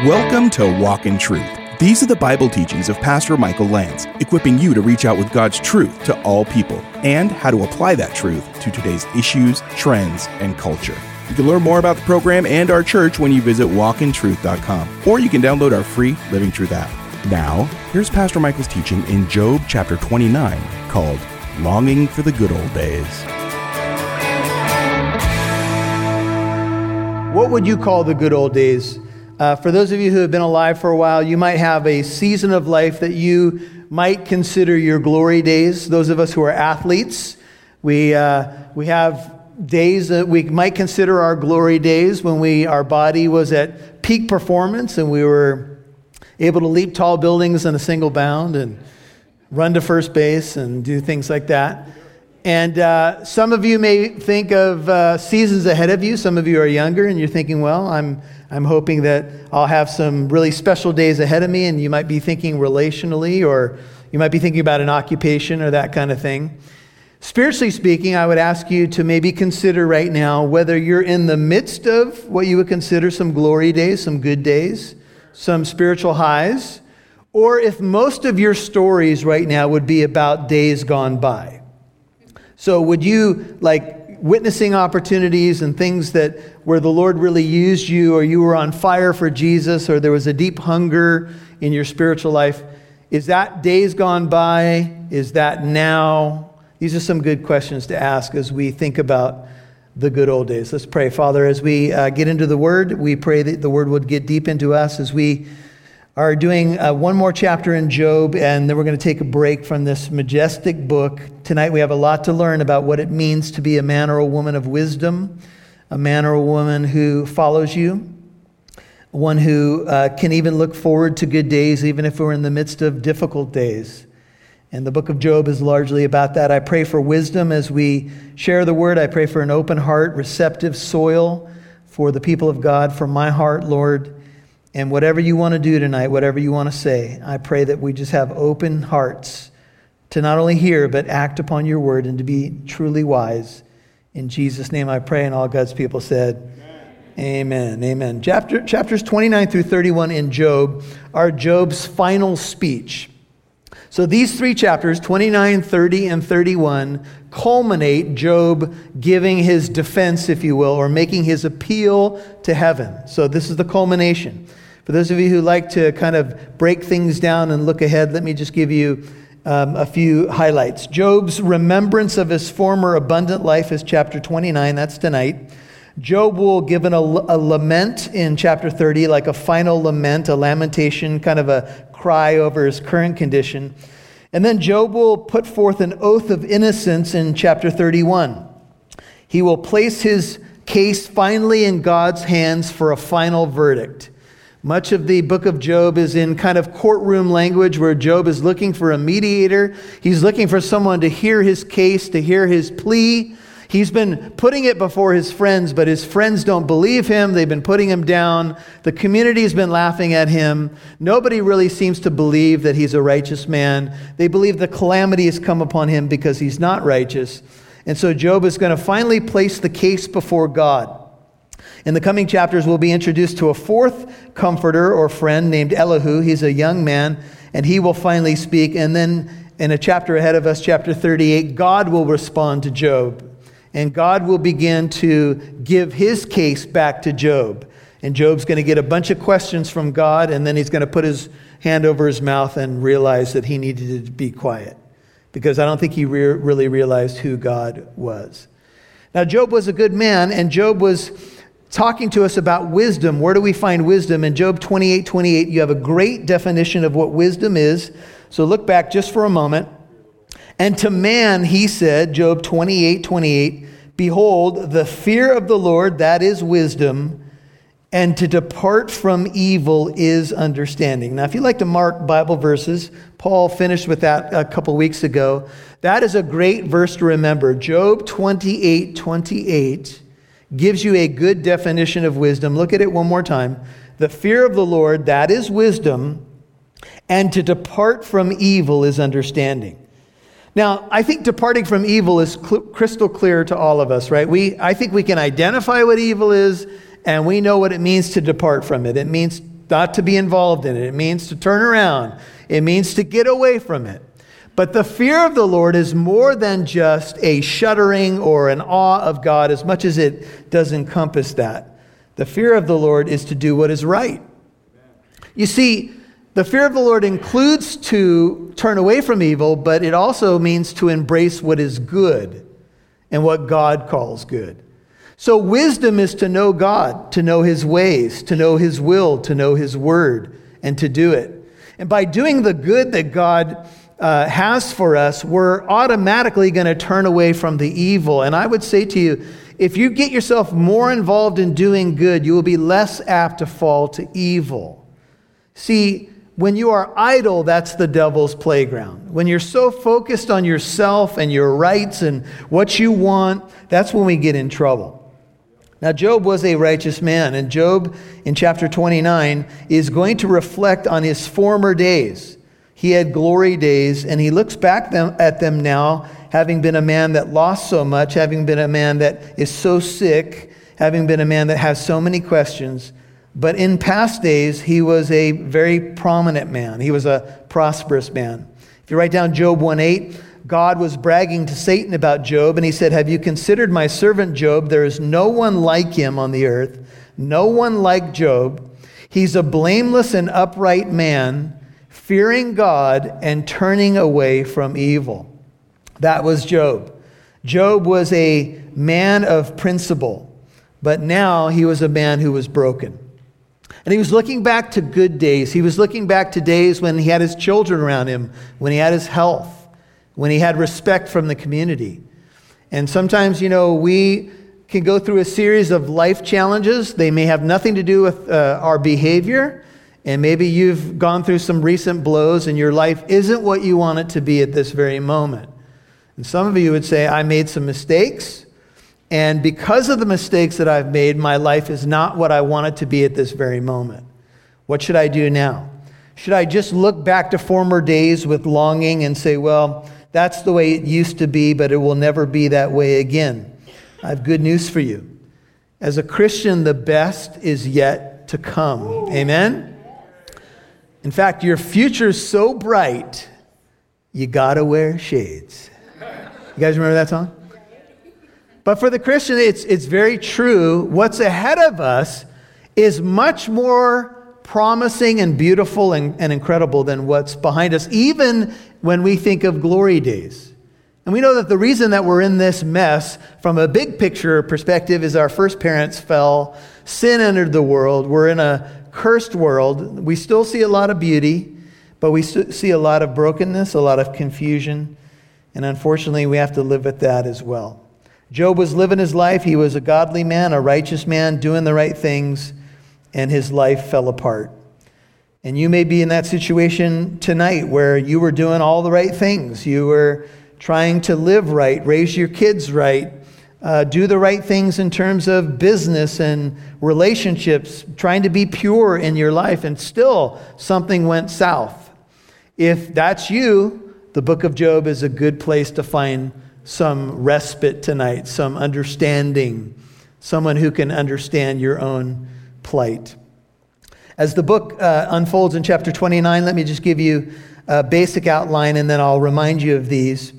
Welcome to Walk in Truth. These are the Bible teachings of Pastor Michael Lance, equipping you to reach out with God's truth to all people and how to apply that truth to today's issues, trends, and culture. You can learn more about the program and our church when you visit walkintruth.com, or you can download our free Living Truth app. Now, here's Pastor Michael's teaching in Job chapter 29 called Longing for the Good Old Days. What would you call the good old days? Uh, for those of you who have been alive for a while, you might have a season of life that you might consider your glory days. Those of us who are athletes, we, uh, we have days that we might consider our glory days when we, our body was at peak performance and we were able to leap tall buildings in a single bound and run to first base and do things like that. And uh, some of you may think of uh, seasons ahead of you. Some of you are younger and you're thinking, well, I'm, I'm hoping that I'll have some really special days ahead of me. And you might be thinking relationally, or you might be thinking about an occupation or that kind of thing. Spiritually speaking, I would ask you to maybe consider right now whether you're in the midst of what you would consider some glory days, some good days, some spiritual highs, or if most of your stories right now would be about days gone by. So, would you like witnessing opportunities and things that where the Lord really used you, or you were on fire for Jesus, or there was a deep hunger in your spiritual life? Is that days gone by? Is that now? These are some good questions to ask as we think about the good old days. Let's pray. Father, as we uh, get into the Word, we pray that the Word would get deep into us as we are doing uh, one more chapter in Job, and then we're going to take a break from this majestic book. Tonight we have a lot to learn about what it means to be a man or a woman of wisdom, a man or a woman who follows you, one who uh, can even look forward to good days, even if we're in the midst of difficult days. And the book of Job is largely about that. I pray for wisdom as we share the word. I pray for an open heart, receptive soil for the people of God, for my heart, Lord. And whatever you want to do tonight, whatever you want to say, I pray that we just have open hearts to not only hear, but act upon your word and to be truly wise. In Jesus' name I pray, and all God's people said, Amen. Amen. Amen. Chapter, chapters 29 through 31 in Job are Job's final speech. So these three chapters, 29, 30, and 31, culminate Job giving his defense, if you will, or making his appeal to heaven. So this is the culmination. For those of you who like to kind of break things down and look ahead, let me just give you um, a few highlights. Job's remembrance of his former abundant life is chapter 29. That's tonight. Job will give an, a, a lament in chapter 30, like a final lament, a lamentation, kind of a cry over his current condition. And then Job will put forth an oath of innocence in chapter 31. He will place his case finally in God's hands for a final verdict. Much of the book of Job is in kind of courtroom language where Job is looking for a mediator. He's looking for someone to hear his case, to hear his plea. He's been putting it before his friends, but his friends don't believe him. They've been putting him down. The community's been laughing at him. Nobody really seems to believe that he's a righteous man. They believe the calamity has come upon him because he's not righteous. And so Job is going to finally place the case before God. In the coming chapters, we'll be introduced to a fourth comforter or friend named Elihu. He's a young man, and he will finally speak. And then in a chapter ahead of us, chapter 38, God will respond to Job. And God will begin to give his case back to Job. And Job's going to get a bunch of questions from God, and then he's going to put his hand over his mouth and realize that he needed to be quiet. Because I don't think he re- really realized who God was. Now, Job was a good man, and Job was talking to us about wisdom. Where do we find wisdom? In Job 28 28, you have a great definition of what wisdom is. So look back just for a moment. And to man, he said, Job 28 28, Behold, the fear of the Lord, that is wisdom, and to depart from evil is understanding. Now, if you like to mark Bible verses, Paul finished with that a couple weeks ago. That is a great verse to remember. Job 28 28 gives you a good definition of wisdom. Look at it one more time. The fear of the Lord, that is wisdom, and to depart from evil is understanding. Now, I think departing from evil is cl- crystal clear to all of us, right? We, I think we can identify what evil is, and we know what it means to depart from it. It means not to be involved in it. It means to turn around. It means to get away from it. But the fear of the Lord is more than just a shuddering or an awe of God, as much as it does encompass that. The fear of the Lord is to do what is right. You see, the fear of the Lord includes to turn away from evil, but it also means to embrace what is good and what God calls good. So, wisdom is to know God, to know his ways, to know his will, to know his word, and to do it. And by doing the good that God uh, has for us, we're automatically going to turn away from the evil. And I would say to you, if you get yourself more involved in doing good, you will be less apt to fall to evil. See, when you are idle, that's the devil's playground. When you're so focused on yourself and your rights and what you want, that's when we get in trouble. Now, Job was a righteous man, and Job in chapter 29 is going to reflect on his former days. He had glory days, and he looks back them, at them now, having been a man that lost so much, having been a man that is so sick, having been a man that has so many questions. But in past days, he was a very prominent man. He was a prosperous man. If you write down Job 1 8, God was bragging to Satan about Job, and he said, Have you considered my servant Job? There is no one like him on the earth, no one like Job. He's a blameless and upright man, fearing God and turning away from evil. That was Job. Job was a man of principle, but now he was a man who was broken. And he was looking back to good days. He was looking back to days when he had his children around him, when he had his health when he had respect from the community. And sometimes, you know, we can go through a series of life challenges. They may have nothing to do with uh, our behavior. And maybe you've gone through some recent blows and your life isn't what you want it to be at this very moment. And some of you would say, I made some mistakes. And because of the mistakes that I've made, my life is not what I want it to be at this very moment. What should I do now? Should I just look back to former days with longing and say, well, that's the way it used to be, but it will never be that way again. I have good news for you. As a Christian, the best is yet to come. Amen? In fact, your future's so bright, you gotta wear shades. You guys remember that song? But for the Christian, it's, it's very true. What's ahead of us is much more promising and beautiful and, and incredible than what's behind us, even when we think of glory days. And we know that the reason that we're in this mess from a big picture perspective is our first parents fell, sin entered the world, we're in a cursed world. We still see a lot of beauty, but we see a lot of brokenness, a lot of confusion, and unfortunately, we have to live with that as well. Job was living his life. He was a godly man, a righteous man, doing the right things and his life fell apart. And you may be in that situation tonight where you were doing all the right things. You were trying to live right, raise your kids right, uh, do the right things in terms of business and relationships, trying to be pure in your life, and still something went south. If that's you, the book of Job is a good place to find some respite tonight, some understanding, someone who can understand your own plight. As the book uh, unfolds in chapter 29, let me just give you a basic outline and then I'll remind you of these.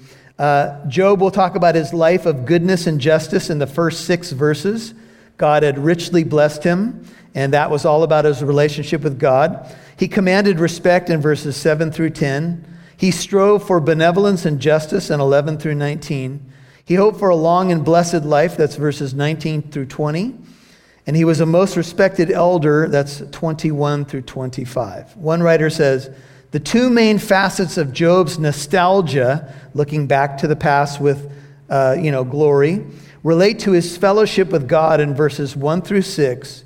Uh, Job will talk about his life of goodness and justice in the first six verses. God had richly blessed him, and that was all about his relationship with God. He commanded respect in verses 7 through 10. He strove for benevolence and justice in 11 through 19. He hoped for a long and blessed life, that's verses 19 through 20. And he was a most respected elder, that's 21 through 25. One writer says, the two main facets of Job's nostalgia, looking back to the past with, uh, you know, glory, relate to his fellowship with God in verses 1 through 6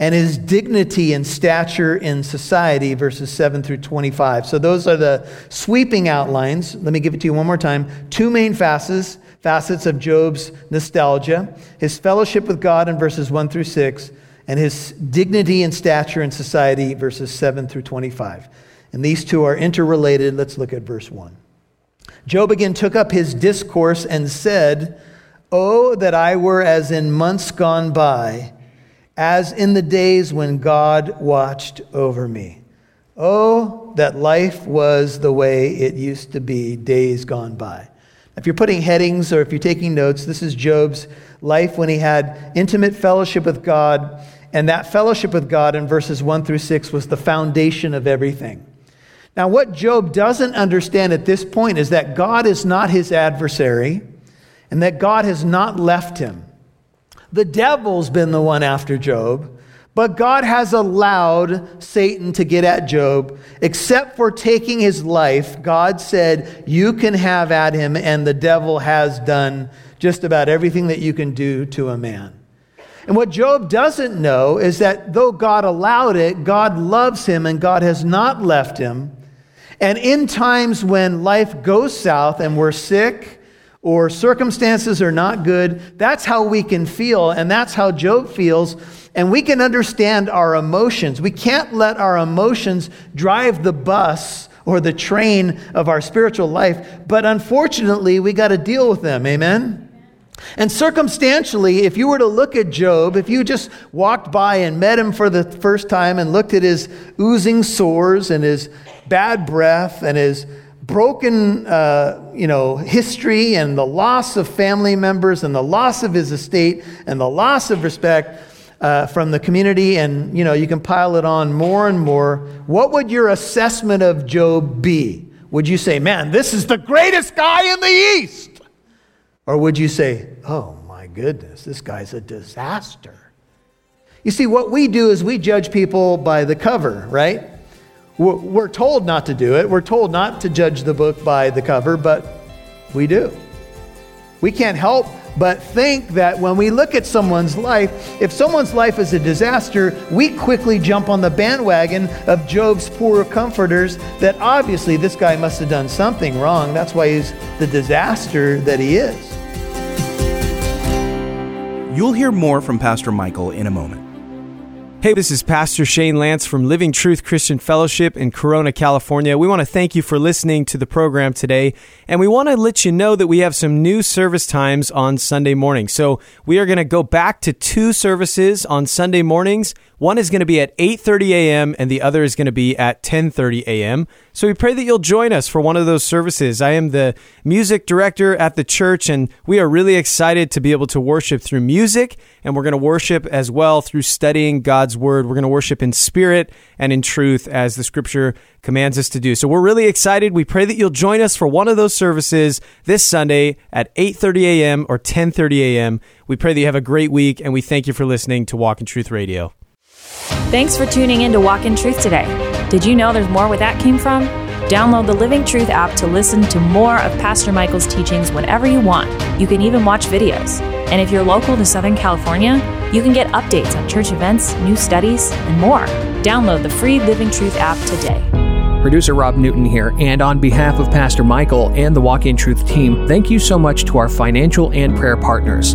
and his dignity and stature in society, verses 7 through 25. So those are the sweeping outlines. Let me give it to you one more time. Two main facets facets of Job's nostalgia his fellowship with God in verses 1 through 6, and his dignity and stature in society, verses 7 through 25. And these two are interrelated. Let's look at verse 1. Job again took up his discourse and said, Oh, that I were as in months gone by, as in the days when God watched over me. Oh, that life was the way it used to be days gone by. If you're putting headings or if you're taking notes, this is Job's life when he had intimate fellowship with God. And that fellowship with God in verses 1 through 6 was the foundation of everything. Now, what Job doesn't understand at this point is that God is not his adversary and that God has not left him. The devil's been the one after Job, but God has allowed Satan to get at Job. Except for taking his life, God said, You can have at him, and the devil has done just about everything that you can do to a man. And what Job doesn't know is that though God allowed it, God loves him and God has not left him. And in times when life goes south and we're sick, or circumstances are not good, that's how we can feel, and that's how Job feels. And we can understand our emotions. We can't let our emotions drive the bus or the train of our spiritual life, but unfortunately, we got to deal with them. Amen? And circumstantially, if you were to look at Job, if you just walked by and met him for the first time and looked at his oozing sores and his bad breath and his broken, uh, you know, history and the loss of family members and the loss of his estate and the loss of respect uh, from the community, and you know, you can pile it on more and more. What would your assessment of Job be? Would you say, "Man, this is the greatest guy in the East," or would you say, "Oh my goodness, this guy's a disaster"? You see, what we do is we judge people by the cover, right? We're told not to do it. We're told not to judge the book by the cover, but we do. We can't help but think that when we look at someone's life, if someone's life is a disaster, we quickly jump on the bandwagon of Job's poor comforters that obviously this guy must have done something wrong. That's why he's the disaster that he is. You'll hear more from Pastor Michael in a moment. Hey, this is Pastor Shane Lance from Living Truth Christian Fellowship in Corona, California. We want to thank you for listening to the program today, and we want to let you know that we have some new service times on Sunday morning. So we are going to go back to two services on Sunday mornings. One is going to be at 8:30 a.m. and the other is going to be at 10:30 a.m. So we pray that you'll join us for one of those services. I am the music director at the church and we are really excited to be able to worship through music and we're going to worship as well through studying God's word. We're going to worship in spirit and in truth as the scripture commands us to do. So we're really excited. We pray that you'll join us for one of those services this Sunday at 8:30 a.m. or 10:30 a.m. We pray that you have a great week and we thank you for listening to Walk in Truth Radio. Thanks for tuning in to Walk in Truth today. Did you know there's more where that came from? Download the Living Truth app to listen to more of Pastor Michael's teachings whenever you want. You can even watch videos. And if you're local to Southern California, you can get updates on church events, new studies, and more. Download the free Living Truth app today. Producer Rob Newton here, and on behalf of Pastor Michael and the Walk in Truth team, thank you so much to our financial and prayer partners.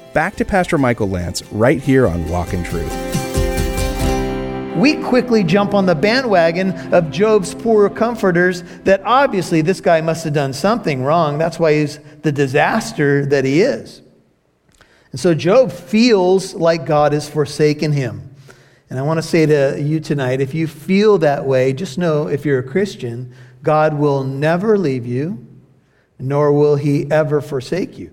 back to Pastor Michael Lance right here on Walk in Truth. We quickly jump on the bandwagon of Job's poor comforters that obviously this guy must have done something wrong. That's why he's the disaster that he is. And so Job feels like God has forsaken him. And I want to say to you tonight if you feel that way, just know if you're a Christian, God will never leave you, nor will he ever forsake you.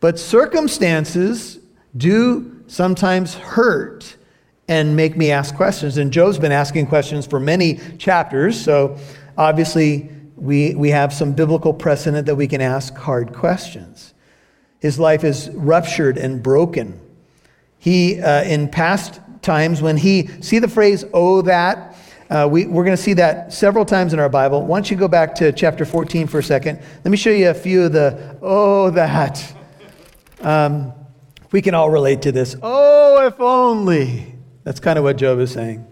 But circumstances do sometimes hurt and make me ask questions. And Job's been asking questions for many chapters, so obviously we, we have some biblical precedent that we can ask hard questions. His life is ruptured and broken. He, uh, in past times, when he, see the phrase, oh, that, uh, we, we're going to see that several times in our Bible. Why don't you go back to chapter 14 for a second? Let me show you a few of the, oh, that. Um, we can all relate to this. Oh, if only. That's kind of what Job is saying.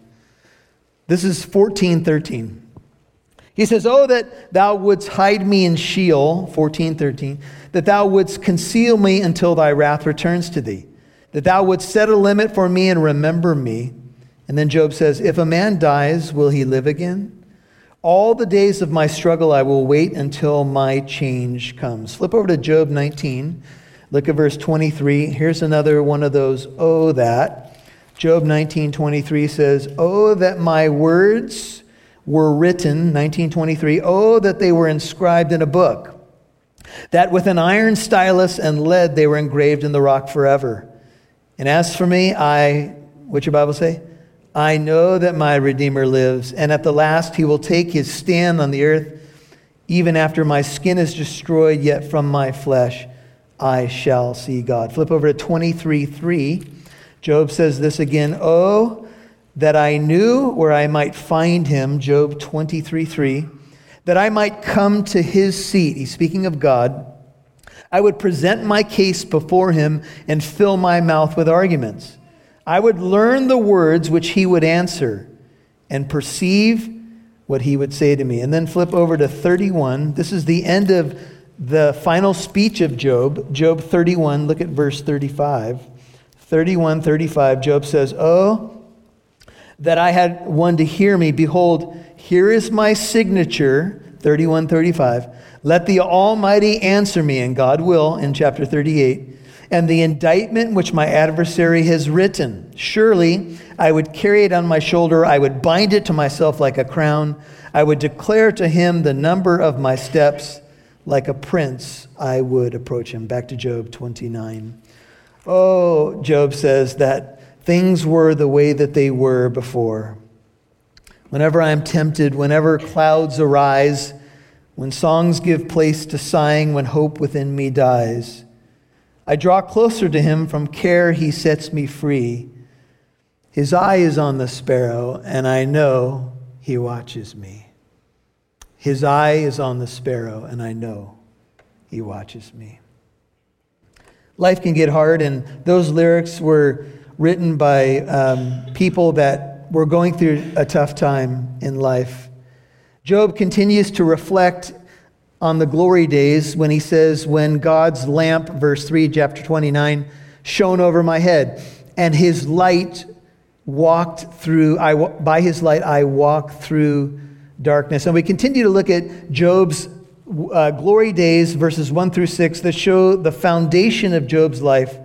This is 14 13. He says, Oh, that thou wouldst hide me in Sheol, 14, 13, that thou wouldst conceal me until thy wrath returns to thee, that thou wouldst set a limit for me and remember me. And then Job says, If a man dies, will he live again? All the days of my struggle I will wait until my change comes. Flip over to Job 19. Look at verse 23. Here's another one of those, oh, that. Job 19, 23 says, Oh, that my words were written, 1923, oh, that they were inscribed in a book, that with an iron stylus and lead they were engraved in the rock forever. And as for me, I, what's your Bible say? I know that my Redeemer lives, and at the last he will take his stand on the earth. Even after my skin is destroyed, yet from my flesh I shall see God. Flip over to 23 3. Job says this again Oh, that I knew where I might find him, Job 23 3, that I might come to his seat. He's speaking of God. I would present my case before him and fill my mouth with arguments. I would learn the words which he would answer and perceive what he would say to me. And then flip over to 31. This is the end of the final speech of Job, Job 31. Look at verse 35. 31 35, Job says, Oh, that I had one to hear me. Behold, here is my signature, 3135. Let the Almighty answer me, and God will, in chapter 38. And the indictment which my adversary has written. Surely I would carry it on my shoulder. I would bind it to myself like a crown. I would declare to him the number of my steps. Like a prince, I would approach him. Back to Job 29. Oh, Job says that things were the way that they were before. Whenever I am tempted, whenever clouds arise, when songs give place to sighing, when hope within me dies, I draw closer to him from care, he sets me free. His eye is on the sparrow, and I know he watches me. His eye is on the sparrow, and I know he watches me. Life can get hard, and those lyrics were written by um, people that were going through a tough time in life. Job continues to reflect on the glory days when he says, When God's lamp, verse 3, chapter 29, shone over my head, and his light walked through, I, by his light I walk through darkness. And we continue to look at Job's uh, glory days, verses 1 through 6, that show the foundation of Job's life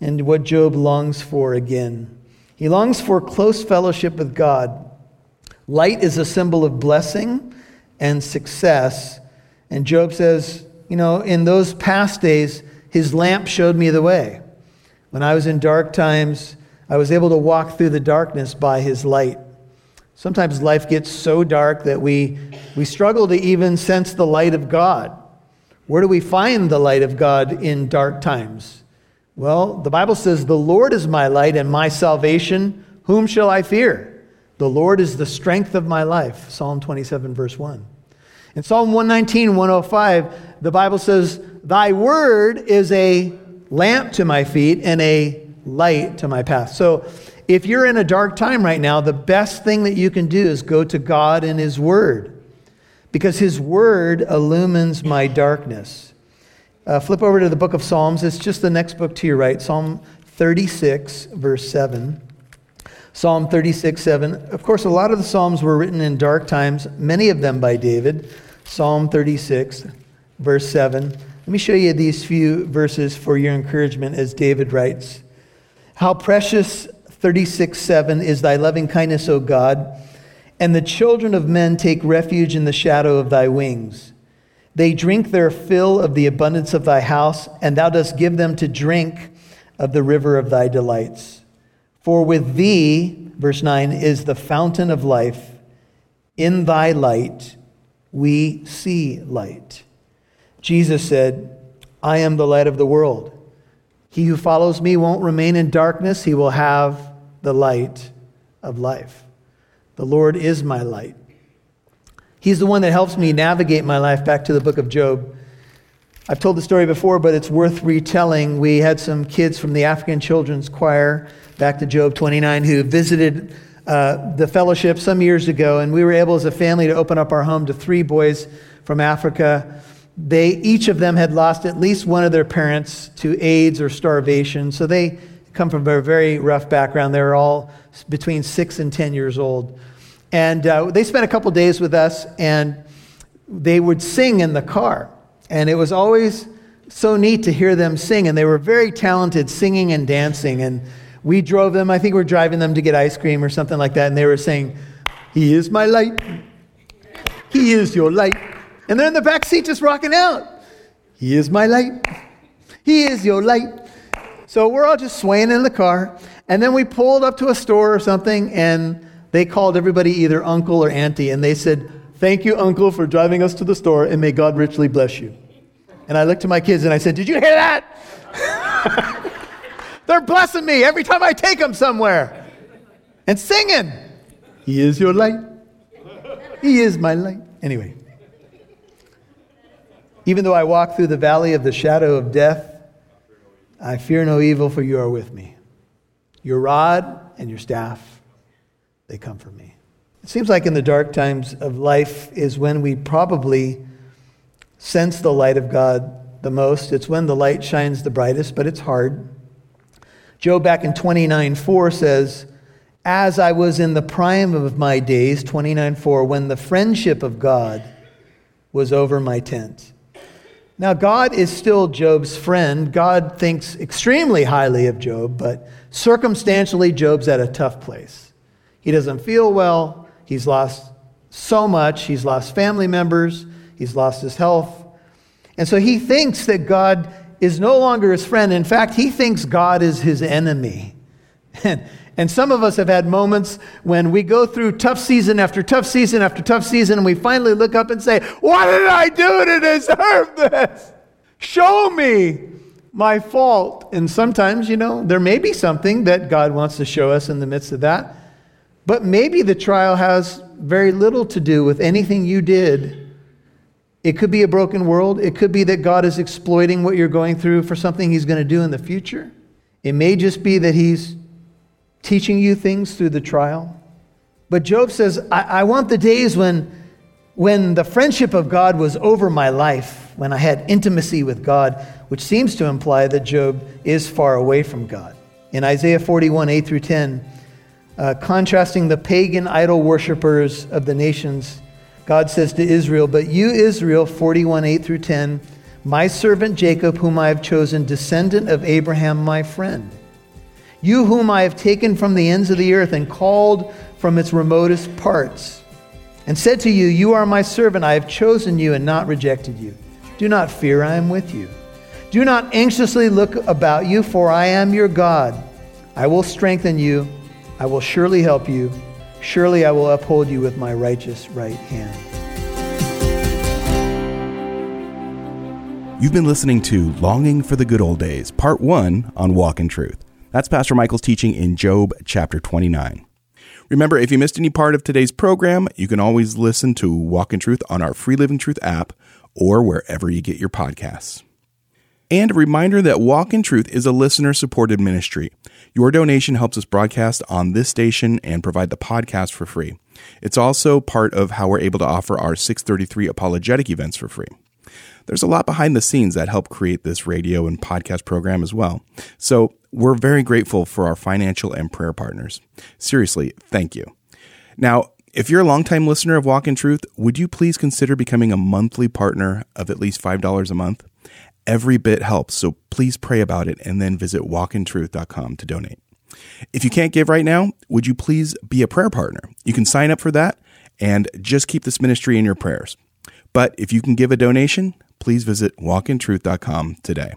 and what Job longs for again. He longs for close fellowship with God. Light is a symbol of blessing and success. And Job says, you know, in those past days, his lamp showed me the way. When I was in dark times, I was able to walk through the darkness by his light. Sometimes life gets so dark that we, we struggle to even sense the light of God. Where do we find the light of God in dark times? Well, the Bible says, The Lord is my light and my salvation. Whom shall I fear? The Lord is the strength of my life. Psalm 27, verse 1. In Psalm 119, 105, the Bible says, Thy word is a lamp to my feet and a light to my path. So if you're in a dark time right now, the best thing that you can do is go to God and His word because His word illumines my darkness. Uh, flip over to the book of Psalms. It's just the next book to your right, Psalm 36, verse 7. Psalm 36, 7. Of course, a lot of the Psalms were written in dark times, many of them by David. Psalm 36, verse 7. Let me show you these few verses for your encouragement as David writes. How precious, 36, 7, is thy loving kindness, O God, and the children of men take refuge in the shadow of thy wings. They drink their fill of the abundance of thy house, and thou dost give them to drink of the river of thy delights. For with thee, verse 9, is the fountain of life. In thy light we see light. Jesus said, I am the light of the world. He who follows me won't remain in darkness, he will have the light of life. The Lord is my light. He's the one that helps me navigate my life back to the book of Job. I've told the story before, but it's worth retelling. We had some kids from the African Children's Choir, back to Job 29, who visited uh, the fellowship some years ago, and we were able as a family to open up our home to three boys from Africa. They each of them had lost at least one of their parents to AIDS or starvation, so they come from a very rough background. They were all between six and ten years old, and uh, they spent a couple days with us, and they would sing in the car. And it was always so neat to hear them sing. And they were very talented singing and dancing. And we drove them, I think we were driving them to get ice cream or something like that. And they were saying, He is my light. He is your light. And they're in the back seat just rocking out. He is my light. He is your light. So we're all just swaying in the car. And then we pulled up to a store or something, and they called everybody either uncle or auntie. And they said, Thank you, uncle, for driving us to the store, and may God richly bless you. And I looked to my kids and I said, Did you hear that? They're blessing me every time I take them somewhere and singing. He is your light. He is my light. Anyway, even though I walk through the valley of the shadow of death, I fear no evil, for you are with me. Your rod and your staff, they comfort me. It seems like in the dark times of life is when we probably sense the light of God the most. It's when the light shines the brightest, but it's hard. Job back in 29 4 says, As I was in the prime of my days, 29 4, when the friendship of God was over my tent. Now, God is still Job's friend. God thinks extremely highly of Job, but circumstantially, Job's at a tough place. He doesn't feel well. He's lost so much. He's lost family members. He's lost his health. And so he thinks that God is no longer his friend. In fact, he thinks God is his enemy. And, some of us have had moments when we go through tough season after tough season after tough season, and we finally look up and say, What did I do to deserve this? Show me my fault. And sometimes, you know, there may be something that God wants to show us in the midst of that. But maybe the trial has very little to do with anything you did. It could be a broken world. It could be that God is exploiting what you're going through for something He's going to do in the future. It may just be that He's teaching you things through the trial. But Job says, I, I want the days when, when the friendship of God was over my life, when I had intimacy with God, which seems to imply that Job is far away from God. In Isaiah 41, 8 through 10, uh, contrasting the pagan idol worshippers of the nations, God says to Israel, But you, Israel, 41, 8 through 10, my servant Jacob, whom I have chosen, descendant of Abraham, my friend. You, whom I have taken from the ends of the earth and called from its remotest parts, and said to you, You are my servant, I have chosen you and not rejected you. Do not fear, I am with you. Do not anxiously look about you, for I am your God. I will strengthen you. I will surely help you. Surely I will uphold you with my righteous right hand. You've been listening to Longing for the Good Old Days, Part 1 on Walk in Truth. That's Pastor Michael's teaching in Job chapter 29. Remember, if you missed any part of today's program, you can always listen to Walk in Truth on our Free Living Truth app or wherever you get your podcasts. And a reminder that Walk in Truth is a listener supported ministry. Your donation helps us broadcast on this station and provide the podcast for free. It's also part of how we're able to offer our 633 apologetic events for free. There's a lot behind the scenes that help create this radio and podcast program as well. So we're very grateful for our financial and prayer partners. Seriously, thank you. Now, if you're a longtime listener of Walk in Truth, would you please consider becoming a monthly partner of at least $5 a month? Every bit helps, so please pray about it and then visit walkintruth.com to donate. If you can't give right now, would you please be a prayer partner? You can sign up for that and just keep this ministry in your prayers. But if you can give a donation, please visit walkintruth.com today.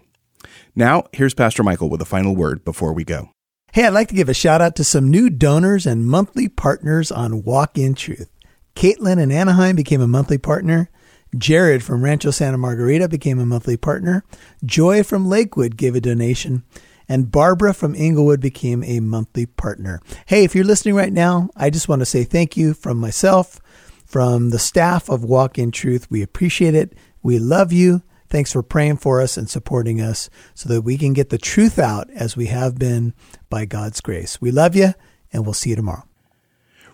Now, here's Pastor Michael with a final word before we go. Hey, I'd like to give a shout out to some new donors and monthly partners on Walk in Truth. Caitlin in Anaheim became a monthly partner. Jared from Rancho Santa Margarita became a monthly partner. Joy from Lakewood gave a donation. And Barbara from Inglewood became a monthly partner. Hey, if you're listening right now, I just want to say thank you from myself, from the staff of Walk in Truth. We appreciate it. We love you. Thanks for praying for us and supporting us so that we can get the truth out as we have been by God's grace. We love you, and we'll see you tomorrow.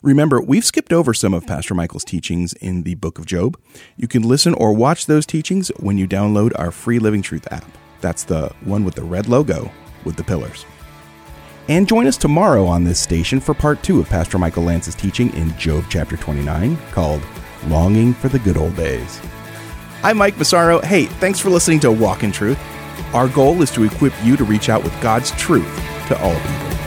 Remember, we've skipped over some of Pastor Michael's teachings in the book of Job. You can listen or watch those teachings when you download our free Living Truth app. That's the one with the red logo with the pillars. And join us tomorrow on this station for part two of Pastor Michael Lance's teaching in Job chapter 29 called Longing for the Good Old Days. I'm Mike Massaro. Hey, thanks for listening to Walk in Truth. Our goal is to equip you to reach out with God's truth to all people.